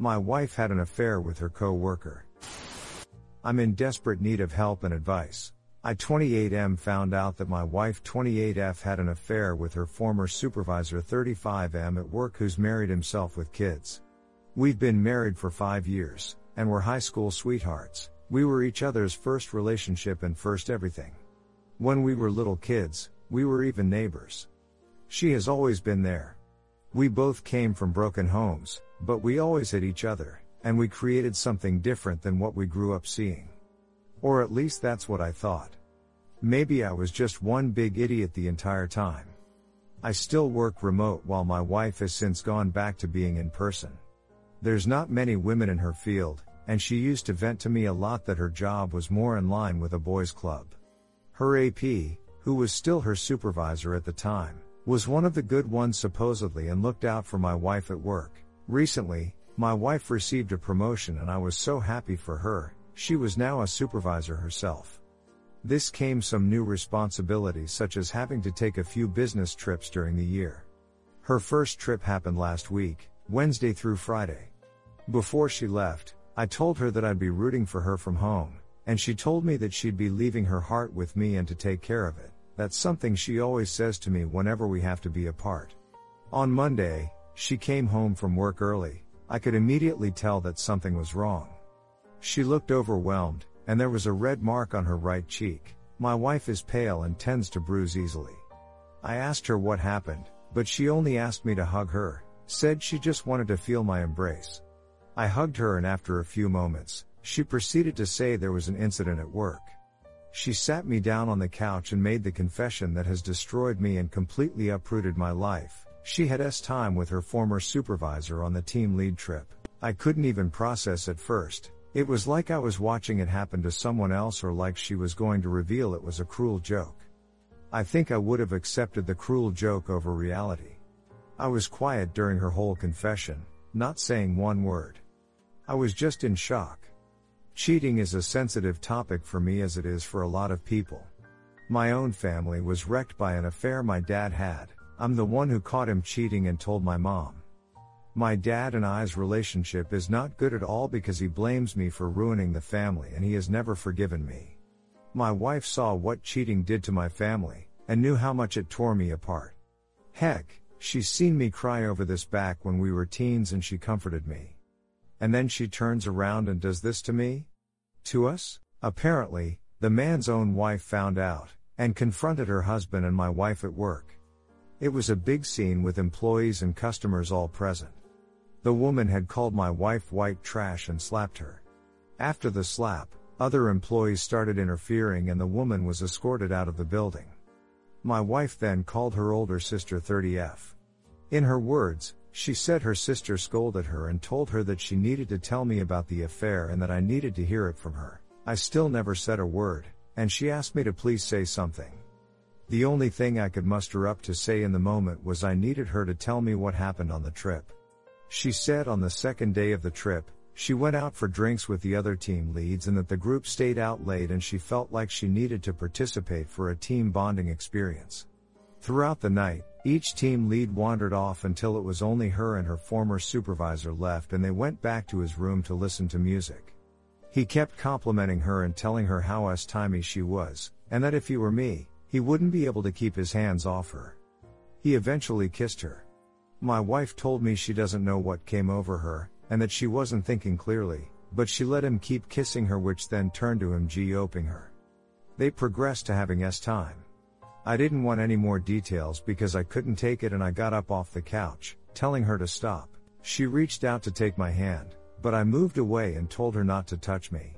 My wife had an affair with her co-worker. I'm in desperate need of help and advice. I 28M found out that my wife 28F had an affair with her former supervisor 35M at work who's married himself with kids. We've been married for five years, and we're high school sweethearts. We were each other's first relationship and first everything. When we were little kids, we were even neighbors. She has always been there. We both came from broken homes, but we always hit each other, and we created something different than what we grew up seeing. Or at least that's what I thought. Maybe I was just one big idiot the entire time. I still work remote while my wife has since gone back to being in person. There's not many women in her field, and she used to vent to me a lot that her job was more in line with a boys' club. Her AP, who was still her supervisor at the time, was one of the good ones supposedly and looked out for my wife at work. Recently, my wife received a promotion and I was so happy for her, she was now a supervisor herself. This came some new responsibilities such as having to take a few business trips during the year. Her first trip happened last week, Wednesday through Friday. Before she left, I told her that I'd be rooting for her from home, and she told me that she'd be leaving her heart with me and to take care of it. That's something she always says to me whenever we have to be apart. On Monday, she came home from work early. I could immediately tell that something was wrong. She looked overwhelmed, and there was a red mark on her right cheek. My wife is pale and tends to bruise easily. I asked her what happened, but she only asked me to hug her, said she just wanted to feel my embrace. I hugged her and after a few moments, she proceeded to say there was an incident at work. She sat me down on the couch and made the confession that has destroyed me and completely uprooted my life. She had S time with her former supervisor on the team lead trip. I couldn't even process at first. It was like I was watching it happen to someone else or like she was going to reveal it was a cruel joke. I think I would have accepted the cruel joke over reality. I was quiet during her whole confession, not saying one word. I was just in shock. Cheating is a sensitive topic for me as it is for a lot of people. My own family was wrecked by an affair my dad had, I'm the one who caught him cheating and told my mom. My dad and I's relationship is not good at all because he blames me for ruining the family and he has never forgiven me. My wife saw what cheating did to my family and knew how much it tore me apart. Heck, she's seen me cry over this back when we were teens and she comforted me. And then she turns around and does this to me? To us? Apparently, the man's own wife found out and confronted her husband and my wife at work. It was a big scene with employees and customers all present. The woman had called my wife white trash and slapped her. After the slap, other employees started interfering and the woman was escorted out of the building. My wife then called her older sister 30F. In her words, she said her sister scolded her and told her that she needed to tell me about the affair and that I needed to hear it from her. I still never said a word, and she asked me to please say something. The only thing I could muster up to say in the moment was I needed her to tell me what happened on the trip. She said on the second day of the trip, she went out for drinks with the other team leads and that the group stayed out late and she felt like she needed to participate for a team bonding experience. Throughout the night, each team lead wandered off until it was only her and her former supervisor left and they went back to his room to listen to music. He kept complimenting her and telling her how s-timey she was, and that if he were me, he wouldn't be able to keep his hands off her. He eventually kissed her. My wife told me she doesn't know what came over her, and that she wasn't thinking clearly, but she let him keep kissing her which then turned to him g-oping her. They progressed to having S time. I didn't want any more details because I couldn't take it and I got up off the couch, telling her to stop. She reached out to take my hand, but I moved away and told her not to touch me.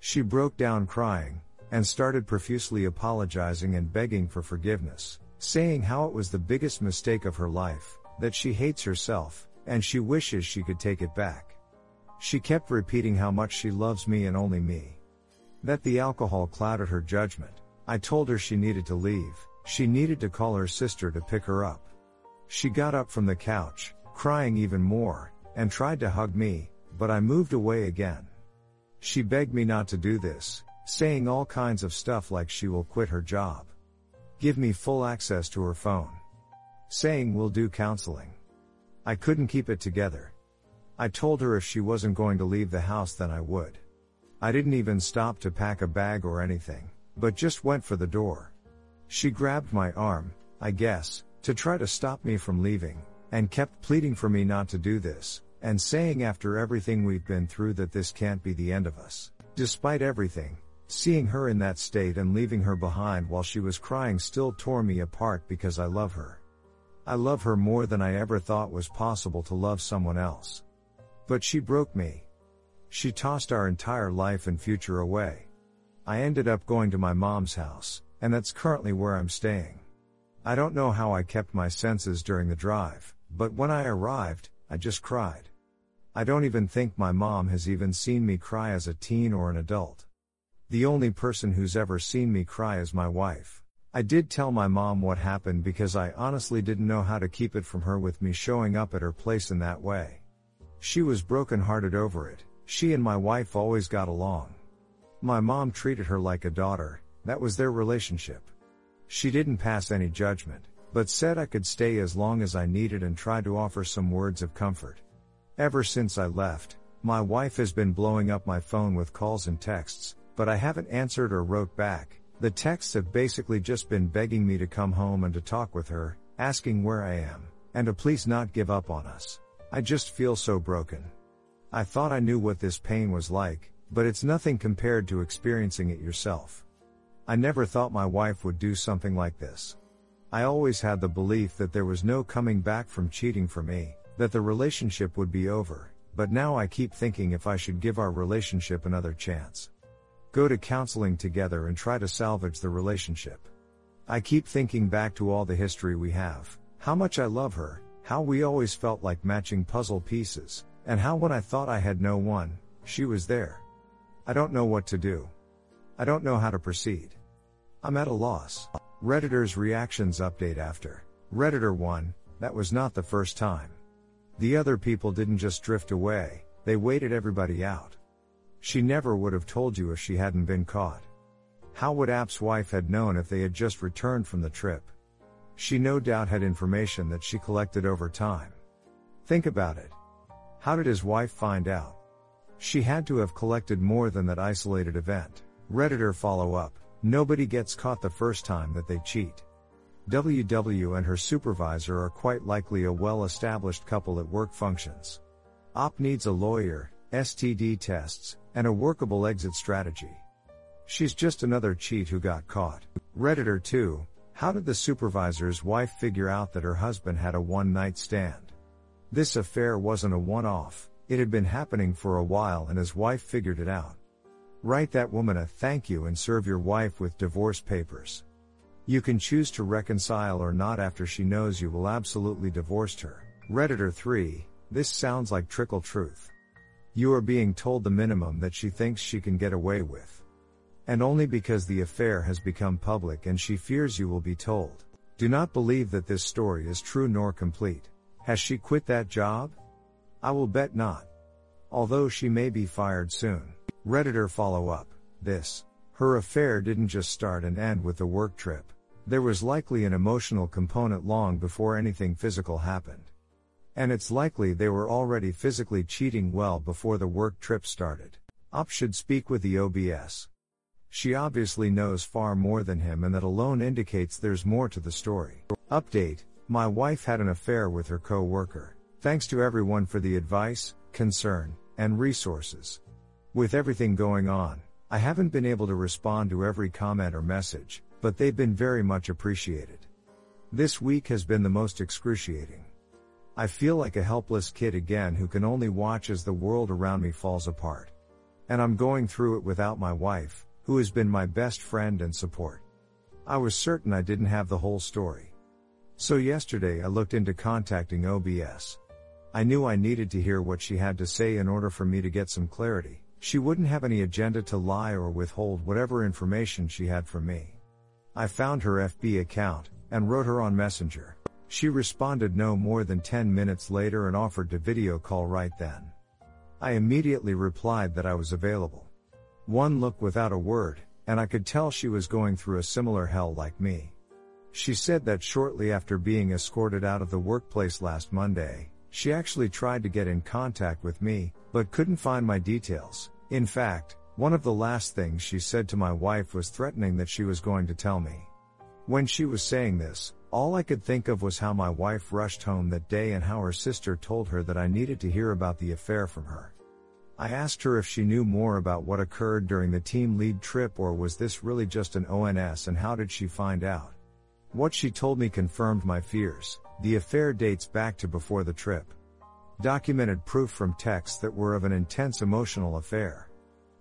She broke down crying, and started profusely apologizing and begging for forgiveness, saying how it was the biggest mistake of her life, that she hates herself, and she wishes she could take it back. She kept repeating how much she loves me and only me. That the alcohol clouded her judgment. I told her she needed to leave, she needed to call her sister to pick her up. She got up from the couch, crying even more, and tried to hug me, but I moved away again. She begged me not to do this, saying all kinds of stuff like she will quit her job. Give me full access to her phone. Saying we'll do counseling. I couldn't keep it together. I told her if she wasn't going to leave the house then I would. I didn't even stop to pack a bag or anything, but just went for the door. She grabbed my arm, I guess, to try to stop me from leaving, and kept pleading for me not to do this, and saying after everything we've been through that this can't be the end of us. Despite everything, seeing her in that state and leaving her behind while she was crying still tore me apart because I love her. I love her more than I ever thought was possible to love someone else. But she broke me. She tossed our entire life and future away. I ended up going to my mom's house, and that's currently where I'm staying. I don't know how I kept my senses during the drive, but when I arrived, I just cried. I don't even think my mom has even seen me cry as a teen or an adult. The only person who's ever seen me cry is my wife. I did tell my mom what happened because I honestly didn't know how to keep it from her with me showing up at her place in that way. She was broken-hearted over it. She and my wife always got along. My mom treated her like a daughter, that was their relationship. She didn't pass any judgment, but said I could stay as long as I needed and tried to offer some words of comfort. Ever since I left, my wife has been blowing up my phone with calls and texts, but I haven't answered or wrote back. The texts have basically just been begging me to come home and to talk with her, asking where I am, and to please not give up on us. I just feel so broken. I thought I knew what this pain was like, but it's nothing compared to experiencing it yourself. I never thought my wife would do something like this. I always had the belief that there was no coming back from cheating for me, that the relationship would be over, but now I keep thinking if I should give our relationship another chance. Go to counseling together and try to salvage the relationship. I keep thinking back to all the history we have, how much I love her, how we always felt like matching puzzle pieces, and how when I thought I had no one, she was there. I don't know what to do. I don't know how to proceed. I'm at a loss. Redditor's reactions update after. Redditor 1, that was not the first time. The other people didn't just drift away, they waited everybody out. She never would have told you if she hadn't been caught. How would App's wife had known if they had just returned from the trip? She no doubt had information that she collected over time. Think about it. How did his wife find out? She had to have collected more than that isolated event. Redditor follow up. Nobody gets caught the first time that they cheat. WW and her supervisor are quite likely a well established couple at work functions. OP needs a lawyer, STD tests, and a workable exit strategy. She's just another cheat who got caught. Redditor 2 How did the supervisor's wife figure out that her husband had a one night stand? This affair wasn't a one off, it had been happening for a while and his wife figured it out. Write that woman a thank you and serve your wife with divorce papers. You can choose to reconcile or not after she knows you will absolutely divorced her. Redditor 3, this sounds like trickle truth. You are being told the minimum that she thinks she can get away with. And only because the affair has become public and she fears you will be told. Do not believe that this story is true nor complete. Has she quit that job? I will bet not. Although she may be fired soon. Redditor follow up. This. Her affair didn't just start and end with the work trip. There was likely an emotional component long before anything physical happened. And it's likely they were already physically cheating well before the work trip started. Op should speak with the OBS. She obviously knows far more than him and that alone indicates there's more to the story. Update, my wife had an affair with her co-worker. Thanks to everyone for the advice, concern, and resources. With everything going on, I haven't been able to respond to every comment or message, but they've been very much appreciated. This week has been the most excruciating. I feel like a helpless kid again who can only watch as the world around me falls apart. And I'm going through it without my wife, who has been my best friend and support. I was certain I didn't have the whole story. So yesterday I looked into contacting OBS. I knew I needed to hear what she had to say in order for me to get some clarity. She wouldn't have any agenda to lie or withhold whatever information she had from me. I found her FB account and wrote her on Messenger. She responded no more than 10 minutes later and offered to video call right then. I immediately replied that I was available. One look without a word, and I could tell she was going through a similar hell like me. She said that shortly after being escorted out of the workplace last Monday, she actually tried to get in contact with me, but couldn't find my details. In fact, one of the last things she said to my wife was threatening that she was going to tell me. When she was saying this, all I could think of was how my wife rushed home that day and how her sister told her that I needed to hear about the affair from her. I asked her if she knew more about what occurred during the team lead trip or was this really just an ONS and how did she find out? What she told me confirmed my fears. The affair dates back to before the trip. Documented proof from texts that were of an intense emotional affair.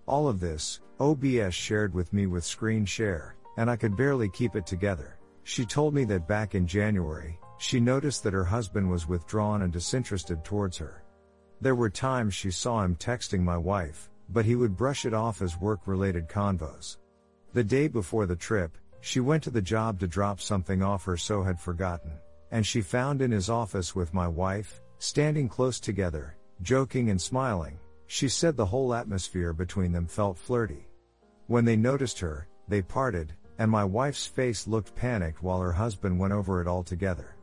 All of this, OBS shared with me with screen share, and I could barely keep it together. She told me that back in January, she noticed that her husband was withdrawn and disinterested towards her. There were times she saw him texting my wife, but he would brush it off as work related convos. The day before the trip, she went to the job to drop something off her so had forgotten, and she found in his office with my wife, standing close together, joking and smiling. She said the whole atmosphere between them felt flirty. When they noticed her, they parted, and my wife's face looked panicked while her husband went over it all together.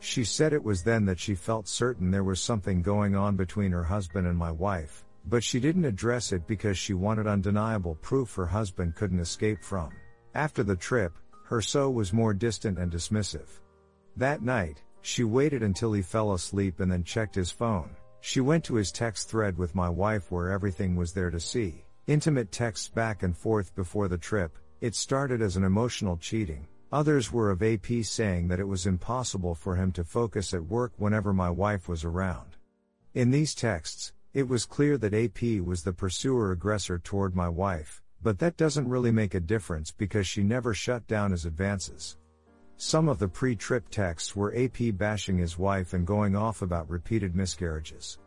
She said it was then that she felt certain there was something going on between her husband and my wife, but she didn't address it because she wanted undeniable proof her husband couldn't escape from. After the trip, her so was more distant and dismissive. That night, she waited until he fell asleep and then checked his phone. She went to his text thread with my wife where everything was there to see. Intimate texts back and forth before the trip. It started as an emotional cheating. Others were of AP saying that it was impossible for him to focus at work whenever my wife was around. In these texts, it was clear that AP was the pursuer aggressor toward my wife, but that doesn't really make a difference because she never shut down his advances. Some of the pre-trip texts were AP bashing his wife and going off about repeated miscarriages.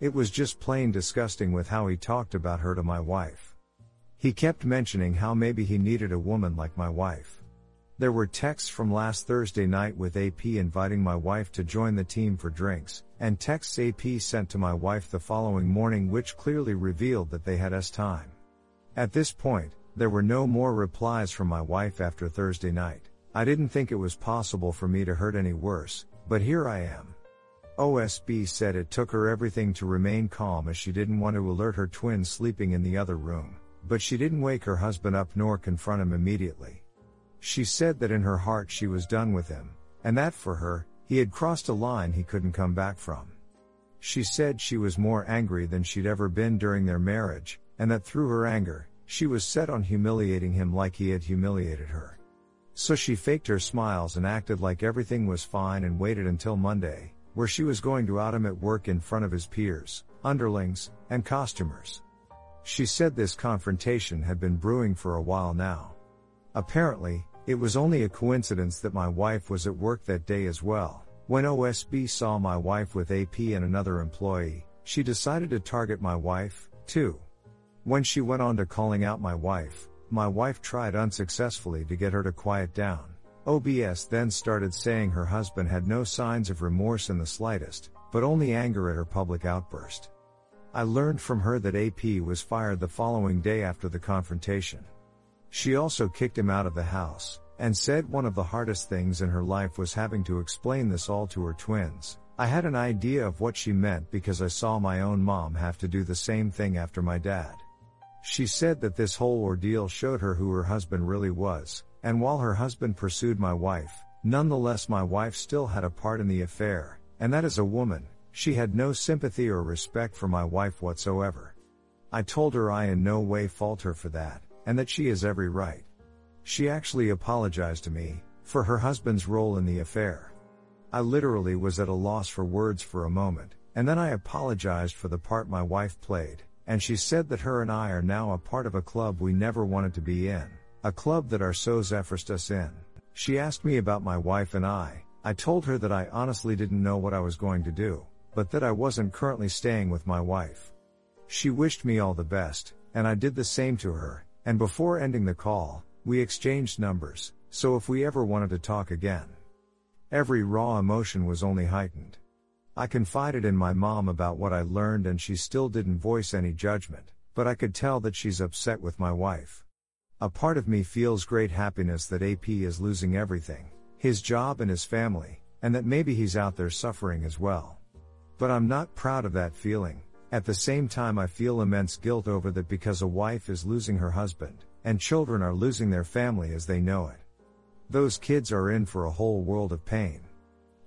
It was just plain disgusting with how he talked about her to my wife. He kept mentioning how maybe he needed a woman like my wife. There were texts from last Thursday night with AP inviting my wife to join the team for drinks, and texts AP sent to my wife the following morning which clearly revealed that they had us time. At this point, there were no more replies from my wife after Thursday night. I didn't think it was possible for me to hurt any worse, but here I am. OSB said it took her everything to remain calm as she didn't want to alert her twin sleeping in the other room, but she didn't wake her husband up nor confront him immediately. She said that in her heart she was done with him, and that for her, he had crossed a line he couldn't come back from. She said she was more angry than she'd ever been during their marriage, and that through her anger, she was set on humiliating him like he had humiliated her. So she faked her smiles and acted like everything was fine and waited until Monday, where she was going to out him at work in front of his peers, underlings, and costumers. She said this confrontation had been brewing for a while now. Apparently, it was only a coincidence that my wife was at work that day as well. When OSB saw my wife with AP and another employee, she decided to target my wife, too. When she went on to calling out my wife, my wife tried unsuccessfully to get her to quiet down. OBS then started saying her husband had no signs of remorse in the slightest, but only anger at her public outburst. I learned from her that AP was fired the following day after the confrontation. She also kicked him out of the house, and said one of the hardest things in her life was having to explain this all to her twins. I had an idea of what she meant because I saw my own mom have to do the same thing after my dad. She said that this whole ordeal showed her who her husband really was, and while her husband pursued my wife, nonetheless my wife still had a part in the affair, and that as a woman, she had no sympathy or respect for my wife whatsoever. I told her I in no way fault her for that, and that she has every right. She actually apologized to me, for her husband's role in the affair. I literally was at a loss for words for a moment, and then I apologized for the part my wife played, and she said that her and I are now a part of a club we never wanted to be in, a club that our so efforced us in. She asked me about my wife and I, I told her that I honestly didn't know what I was going to do, but that I wasn't currently staying with my wife. She wished me all the best, and I did the same to her, and before ending the call, we exchanged numbers, so if we ever wanted to talk again. Every raw emotion was only heightened. I confided in my mom about what I learned and she still didn't voice any judgment, but I could tell that she's upset with my wife. A part of me feels great happiness that AP is losing everything his job and his family, and that maybe he's out there suffering as well. But I'm not proud of that feeling. At the same time, I feel immense guilt over that because a wife is losing her husband, and children are losing their family as they know it. Those kids are in for a whole world of pain.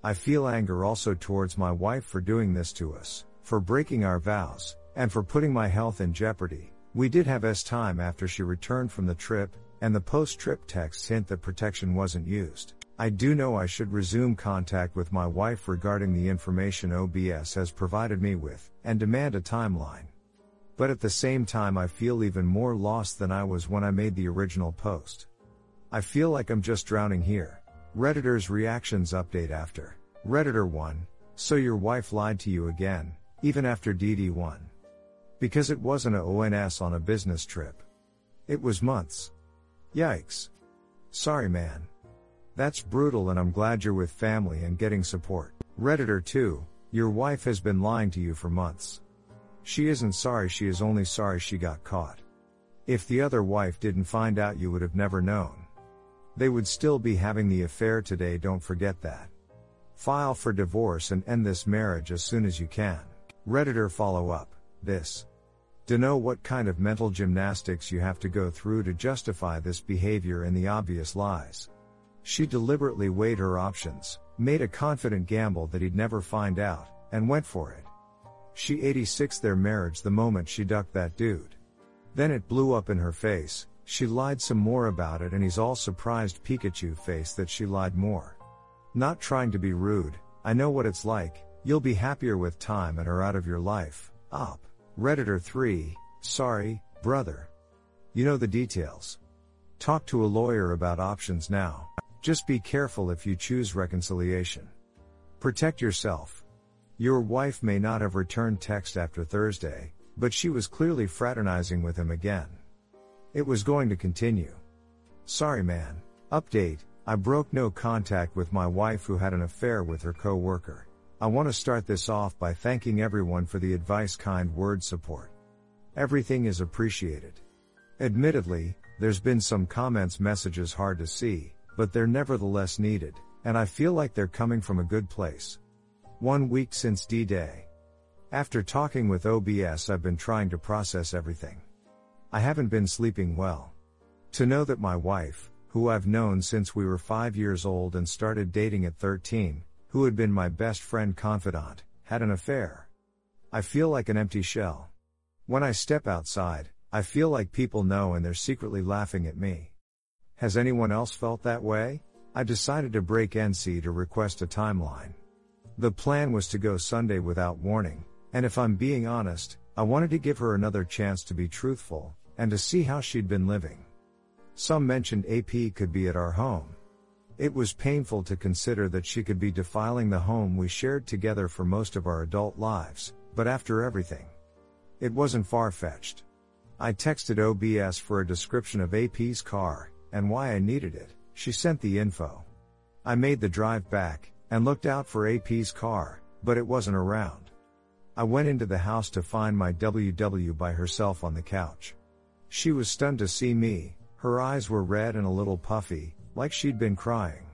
I feel anger also towards my wife for doing this to us, for breaking our vows, and for putting my health in jeopardy. We did have S time after she returned from the trip, and the post trip texts hint that protection wasn't used. I do know I should resume contact with my wife regarding the information OBS has provided me with, and demand a timeline. But at the same time, I feel even more lost than I was when I made the original post. I feel like I'm just drowning here. Redditor's reactions update after. Redditor 1, so your wife lied to you again, even after DD1. Because it wasn't a ONS on a business trip. It was months. Yikes. Sorry man. That's brutal and I'm glad you're with family and getting support. Redditor 2, your wife has been lying to you for months. She isn't sorry, she is only sorry she got caught. If the other wife didn't find out, you would have never known. They would still be having the affair today, don't forget that. File for divorce and end this marriage as soon as you can. Redditor follow up. This. To know what kind of mental gymnastics you have to go through to justify this behavior and the obvious lies. She deliberately weighed her options, made a confident gamble that he'd never find out, and went for it. She 86 their marriage the moment she ducked that dude. Then it blew up in her face, she lied some more about it and he's all surprised Pikachu face that she lied more. Not trying to be rude, I know what it's like, you'll be happier with time and are out of your life. Op. Redditor 3, sorry, brother. You know the details. Talk to a lawyer about options now. Just be careful if you choose reconciliation. Protect yourself. Your wife may not have returned text after Thursday, but she was clearly fraternizing with him again. It was going to continue. Sorry man. Update, I broke no contact with my wife who had an affair with her co-worker. I want to start this off by thanking everyone for the advice kind word support. Everything is appreciated. Admittedly, there's been some comments messages hard to see, but they're nevertheless needed, and I feel like they're coming from a good place. One week since D-Day. After talking with OBS I've been trying to process everything. I haven't been sleeping well. To know that my wife, who I've known since we were 5 years old and started dating at 13, who had been my best friend confidant, had an affair. I feel like an empty shell. When I step outside, I feel like people know and they're secretly laughing at me. Has anyone else felt that way? I decided to break NC to request a timeline. The plan was to go Sunday without warning, and if I'm being honest, I wanted to give her another chance to be truthful, and to see how she'd been living. Some mentioned AP could be at our home. It was painful to consider that she could be defiling the home we shared together for most of our adult lives, but after everything, it wasn't far fetched. I texted OBS for a description of AP's car, and why I needed it, she sent the info. I made the drive back, and looked out for AP's car, but it wasn't around. I went into the house to find my WW by herself on the couch. She was stunned to see me, her eyes were red and a little puffy, like she'd been crying.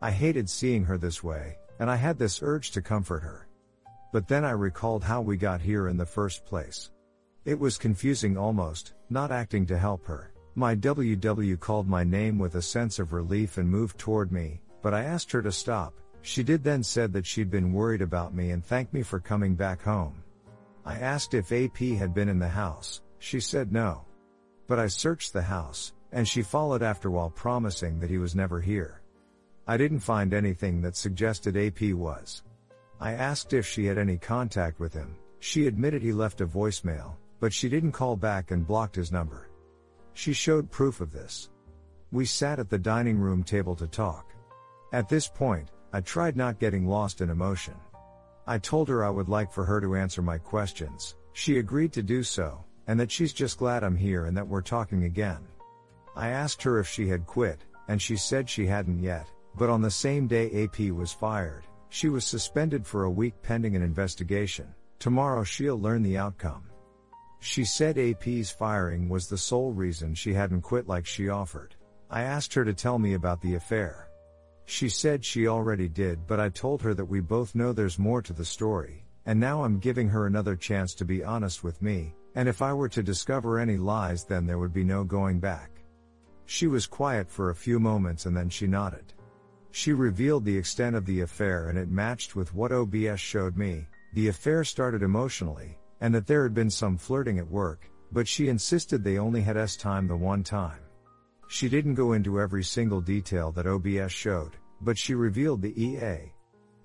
I hated seeing her this way, and I had this urge to comfort her. But then I recalled how we got here in the first place. It was confusing almost, not acting to help her. My WW called my name with a sense of relief and moved toward me, but I asked her to stop. She did then said that she'd been worried about me and thanked me for coming back home. I asked if AP had been in the house. She said no. But I searched the house, and she followed after while promising that he was never here. I didn't find anything that suggested AP was. I asked if she had any contact with him. She admitted he left a voicemail, but she didn't call back and blocked his number. She showed proof of this. We sat at the dining room table to talk. At this point, I tried not getting lost in emotion. I told her I would like for her to answer my questions. She agreed to do so, and that she's just glad I'm here and that we're talking again. I asked her if she had quit, and she said she hadn't yet, but on the same day AP was fired, she was suspended for a week pending an investigation. Tomorrow she'll learn the outcome. She said AP's firing was the sole reason she hadn't quit like she offered. I asked her to tell me about the affair. She said she already did, but I told her that we both know there's more to the story, and now I'm giving her another chance to be honest with me, and if I were to discover any lies, then there would be no going back. She was quiet for a few moments and then she nodded. She revealed the extent of the affair and it matched with what OBS showed me. The affair started emotionally, and that there had been some flirting at work, but she insisted they only had S time the one time. She didn't go into every single detail that OBS showed, but she revealed the EA.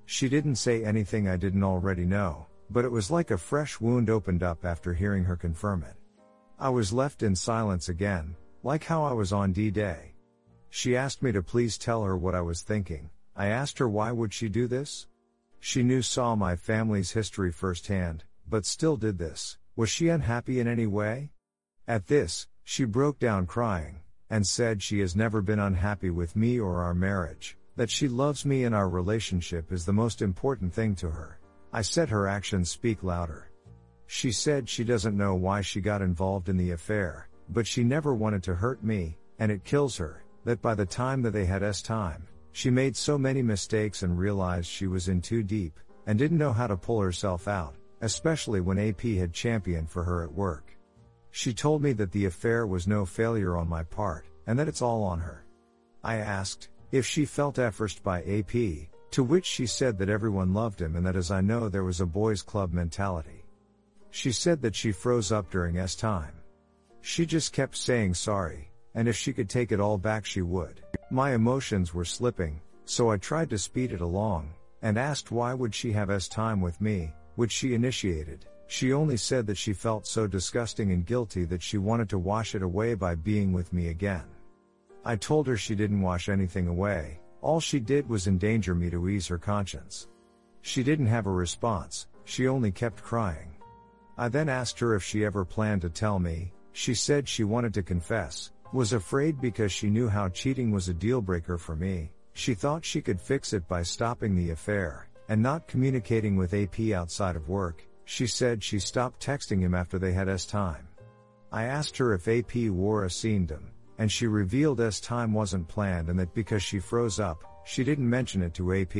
She didn't say anything I didn't already know, but it was like a fresh wound opened up after hearing her confirm it. I was left in silence again, like how I was on D-Day. She asked me to please tell her what I was thinking. I asked her why would she do this? She knew saw my family's history firsthand, but still did this. Was she unhappy in any way? At this, she broke down crying, and said she has never been unhappy with me or our marriage, that she loves me and our relationship is the most important thing to her. I said her actions speak louder. She said she doesn't know why she got involved in the affair, but she never wanted to hurt me, and it kills her, that by the time that they had S time, she made so many mistakes and realized she was in too deep, and didn't know how to pull herself out, especially when AP had championed for her at work. She told me that the affair was no failure on my part, and that it's all on her. I asked, if she felt efforted by AP, to which she said that everyone loved him and that as I know there was a boys club mentality. She said that she froze up during S time. She just kept saying sorry, and if she could take it all back, she would. My emotions were slipping, so I tried to speed it along, and asked why would she have S time with me, which she initiated. She only said that she felt so disgusting and guilty that she wanted to wash it away by being with me again. I told her she didn't wash anything away, all she did was endanger me to ease her conscience. She didn't have a response, she only kept crying. I then asked her if she ever planned to tell me, she said she wanted to confess, was afraid because she knew how cheating was a deal breaker for me. She thought she could fix it by stopping the affair and not communicating with AP outside of work. She said she stopped texting him after they had S time. I asked her if AP wore a scendum, and she revealed S time wasn't planned and that because she froze up, she didn't mention it to AP.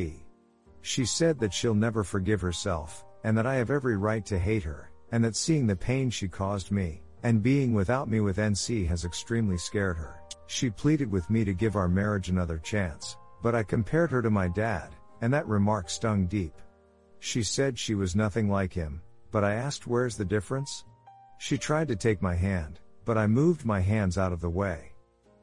She said that she'll never forgive herself, and that I have every right to hate her, and that seeing the pain she caused me, and being without me with NC has extremely scared her. She pleaded with me to give our marriage another chance, but I compared her to my dad, and that remark stung deep. She said she was nothing like him, but I asked where's the difference? She tried to take my hand, but I moved my hands out of the way.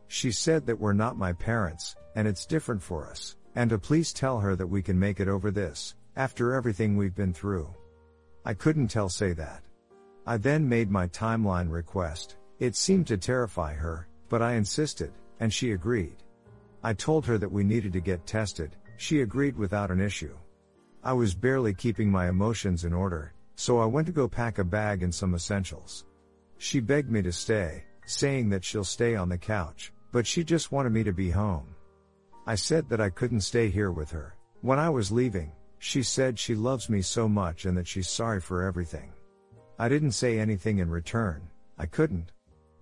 She said that we're not my parents, and it's different for us, and to please tell her that we can make it over this, after everything we've been through. I couldn't tell say that. I then made my timeline request. It seemed to terrify her, but I insisted, and she agreed. I told her that we needed to get tested, she agreed without an issue. I was barely keeping my emotions in order, so I went to go pack a bag and some essentials. She begged me to stay, saying that she'll stay on the couch, but she just wanted me to be home. I said that I couldn't stay here with her. When I was leaving, she said she loves me so much and that she's sorry for everything. I didn't say anything in return, I couldn't.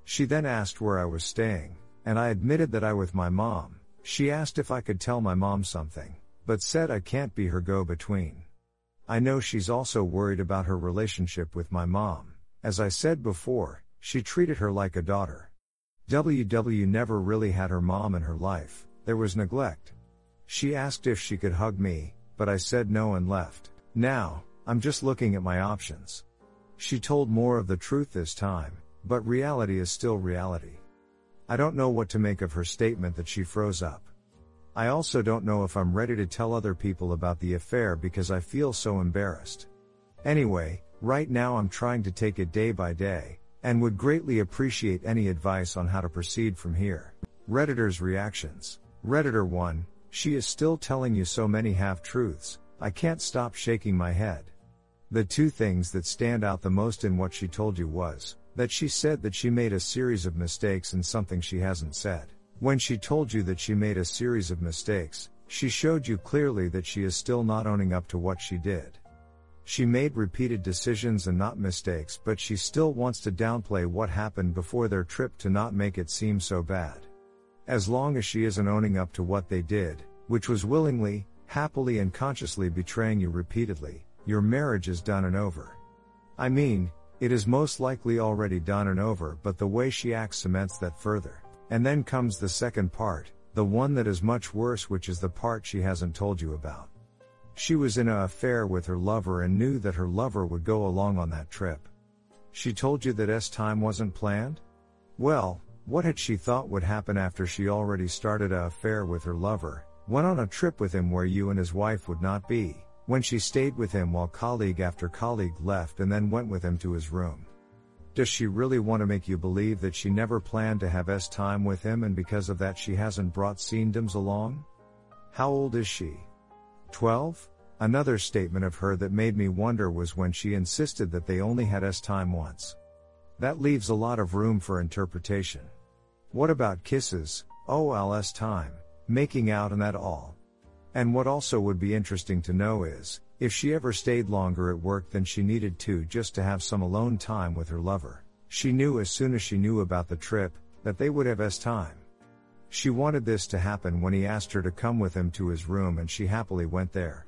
She then asked where I was staying, and I admitted that I was with my mom. She asked if I could tell my mom something, but said I can't be her go between. I know she's also worried about her relationship with my mom. As I said before, she treated her like a daughter. WW never really had her mom in her life, there was neglect. She asked if she could hug me, but I said no and left. Now, I'm just looking at my options. She told more of the truth this time, but reality is still reality. I don't know what to make of her statement that she froze up. I also don't know if I'm ready to tell other people about the affair because I feel so embarrassed. Anyway, right now I'm trying to take it day by day, and would greatly appreciate any advice on how to proceed from here. Redditors reactions. Redditor 1, She is still telling you so many half truths, I can't stop shaking my head. The two things that stand out the most in what she told you was that she said that she made a series of mistakes and something she hasn't said. When she told you that she made a series of mistakes, she showed you clearly that she is still not owning up to what she did. She made repeated decisions and not mistakes, but she still wants to downplay what happened before their trip to not make it seem so bad. As long as she isn't owning up to what they did, which was willingly, happily, and consciously betraying you repeatedly, your marriage is done and over. I mean, it is most likely already done and over, but the way she acts cements that further. And then comes the second part, the one that is much worse, which is the part she hasn't told you about. She was in a affair with her lover and knew that her lover would go along on that trip. She told you that S time wasn't planned? Well, what had she thought would happen after she already started a affair with her lover, went on a trip with him where you and his wife would not be, when she stayed with him while colleague after colleague left and then went with him to his room? Does she really want to make you believe that she never planned to have S time with him and because of that she hasn't brought Scenedoms along? How old is she? 12? Another statement of her that made me wonder was when she insisted that they only had S time once. That leaves a lot of room for interpretation. What about kisses, oh, OLS time, making out and that all? And what also would be interesting to know is, if she ever stayed longer at work than she needed to just to have some alone time with her lover. She knew as soon as she knew about the trip, that they would have S time. She wanted this to happen when he asked her to come with him to his room and she happily went there.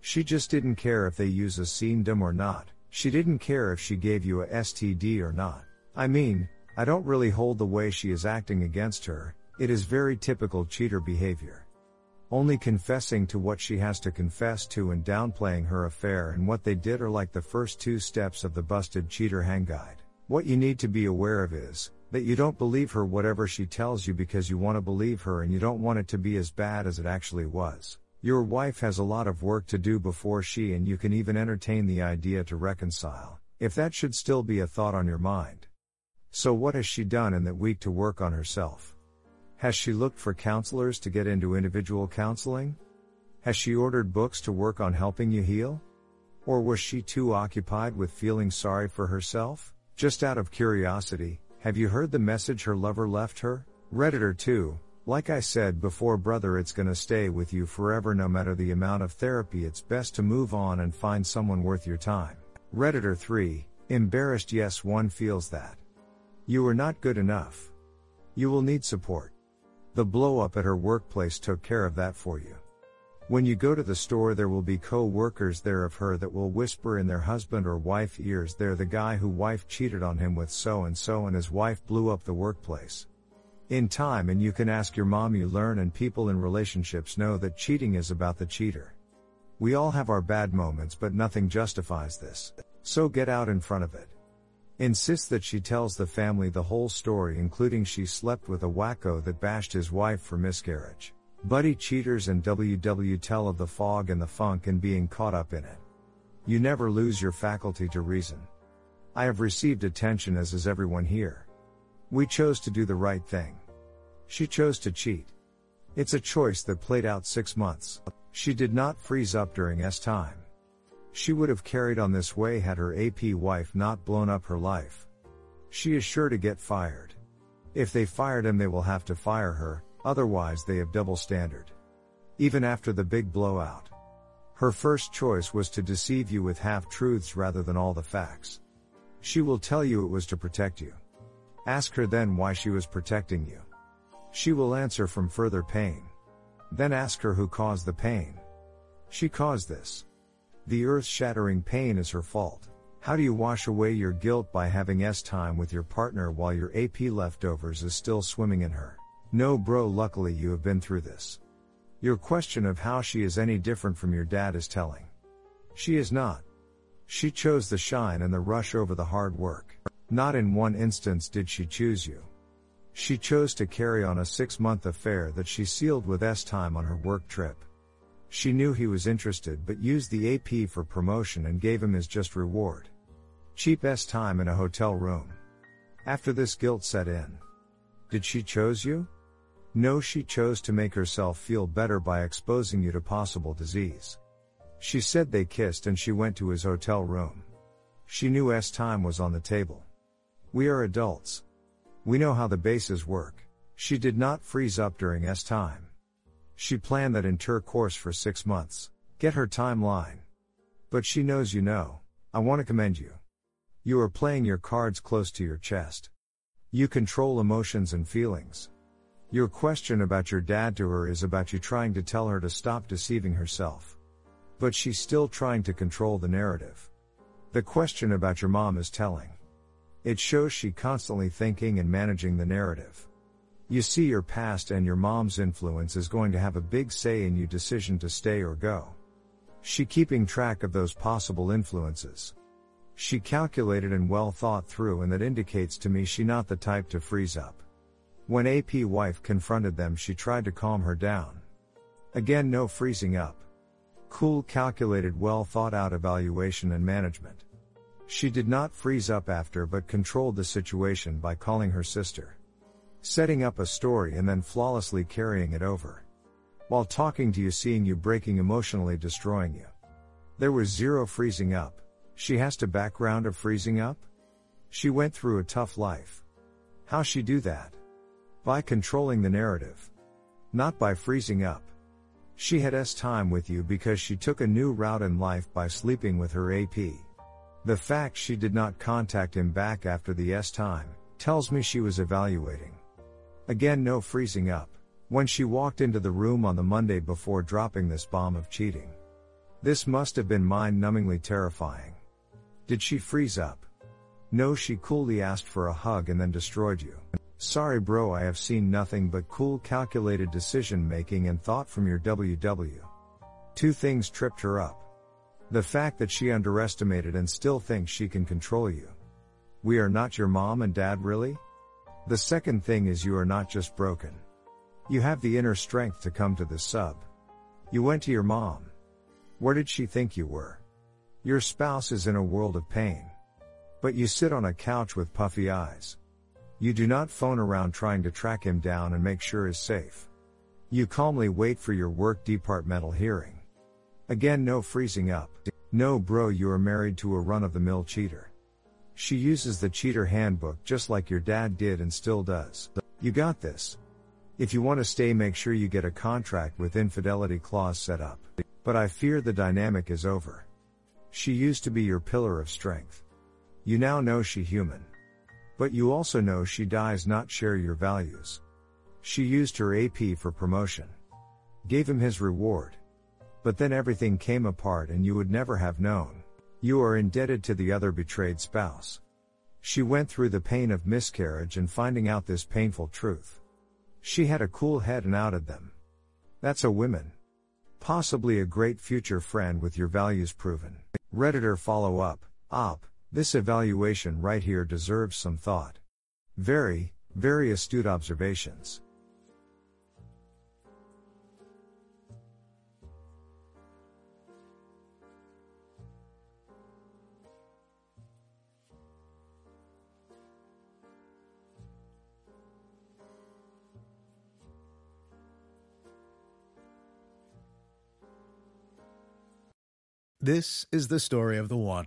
She just didn't care if they use a Scenedom or not, she didn't care if she gave you a STD or not. I mean, I don't really hold the way she is acting against her, it is very typical cheater behavior. Only confessing to what she has to confess to and downplaying her affair and what they did are like the first two steps of the busted cheater hang guide. What you need to be aware of is, that you don't believe her whatever she tells you because you want to believe her and you don't want it to be as bad as it actually was. Your wife has a lot of work to do before she and you can even entertain the idea to reconcile, if that should still be a thought on your mind. So what has she done in that week to work on herself? Has she looked for counselors to get into individual counseling? Has she ordered books to work on helping you heal? Or was she too occupied with feeling sorry for herself? Just out of curiosity, have you heard the message her lover left her? Redditor 2, like I said before, brother, it's gonna stay with you forever no matter the amount of therapy. It's best to move on and find someone worth your time. Redditor 3, embarrassed, yes, one feels that. You are not good enough. You will need support. The blow up at her workplace took care of that for you. When you go to the store, there will be co workers there of her that will whisper in their husband or wife ears, they're the guy who wife cheated on him with so and so and his wife blew up the workplace. In time, and you can ask your mom, you learn, and people in relationships know that cheating is about the cheater. We all have our bad moments, but nothing justifies this. So get out in front of it. Insist that she tells the family the whole story, including she slept with a wacko that bashed his wife for miscarriage. Buddy cheaters and WW tell of the fog and the funk and being caught up in it. You never lose your faculty to reason. I have received attention as is everyone here. We chose to do the right thing. She chose to cheat. It's a choice that played out six months. She did not freeze up during S time. She would have carried on this way had her AP wife not blown up her life. She is sure to get fired. If they fired him, they will have to fire her, Otherwise, they have double standard. Even after the big blowout. Her first choice was to deceive you with half truths rather than all the facts. She will tell you it was to protect you. Ask her then why she was protecting you. She will answer from further pain. Then ask her who caused the pain. She caused this. The earth shattering pain is her fault. How do you wash away your guilt by having S time with your partner while your AP leftovers is still swimming in her? No bro luckily you have been through this. Your question of how she is any different from your dad is telling. She is not. She chose the shine and the rush over the hard work. Not in one instance did she choose you. She chose to carry on a six month affair that she sealed with S time on her work trip. She knew he was interested but used the AP for promotion and gave him his just reward. Cheap S time in a hotel room. After this guilt set in. Did she chose you? No, she chose to make herself feel better by exposing you to possible disease. She said they kissed and she went to his hotel room. She knew S time was on the table. We are adults. We know how the bases work. She did not freeze up during S time. She planned that inter course for six months. Get her timeline. But she knows you know. I want to commend you. You are playing your cards close to your chest. You control emotions and feelings. Your question about your dad to her is about you trying to tell her to stop deceiving herself. But she's still trying to control the narrative. The question about your mom is telling. It shows she constantly thinking and managing the narrative. You see your past and your mom's influence is going to have a big say in your decision to stay or go. She keeping track of those possible influences. She calculated and well thought through and that indicates to me she not the type to freeze up. When AP wife confronted them she tried to calm her down. Again no freezing up. Cool calculated well thought out evaluation and management. She did not freeze up after but controlled the situation by calling her sister. Setting up a story and then flawlessly carrying it over. While talking to you seeing you breaking emotionally destroying you. There was zero freezing up. She has to background of freezing up? She went through a tough life. How she do that? By controlling the narrative. Not by freezing up. She had S time with you because she took a new route in life by sleeping with her AP. The fact she did not contact him back after the S time tells me she was evaluating. Again, no freezing up when she walked into the room on the Monday before dropping this bomb of cheating. This must have been mind numbingly terrifying. Did she freeze up? No, she coolly asked for a hug and then destroyed you. Sorry, bro, I have seen nothing but cool, calculated decision making and thought from your WW. Two things tripped her up. The fact that she underestimated and still thinks she can control you. We are not your mom and dad, really? The second thing is you are not just broken. You have the inner strength to come to this sub. You went to your mom. Where did she think you were? Your spouse is in a world of pain. But you sit on a couch with puffy eyes. You do not phone around trying to track him down and make sure is safe. You calmly wait for your work departmental hearing. Again, no freezing up. No, bro, you are married to a run of the mill cheater. She uses the cheater handbook just like your dad did and still does. You got this. If you want to stay, make sure you get a contract with infidelity clause set up. But I fear the dynamic is over. She used to be your pillar of strength. You now know she human. But you also know she dies not share your values. She used her AP for promotion. Gave him his reward. But then everything came apart and you would never have known. You are indebted to the other betrayed spouse. She went through the pain of miscarriage and finding out this painful truth. She had a cool head and outed them. That's a woman. Possibly a great future friend with your values proven. Redditor follow up, op, this evaluation right here deserves some thought. Very, very astute observations. This is the story of the one.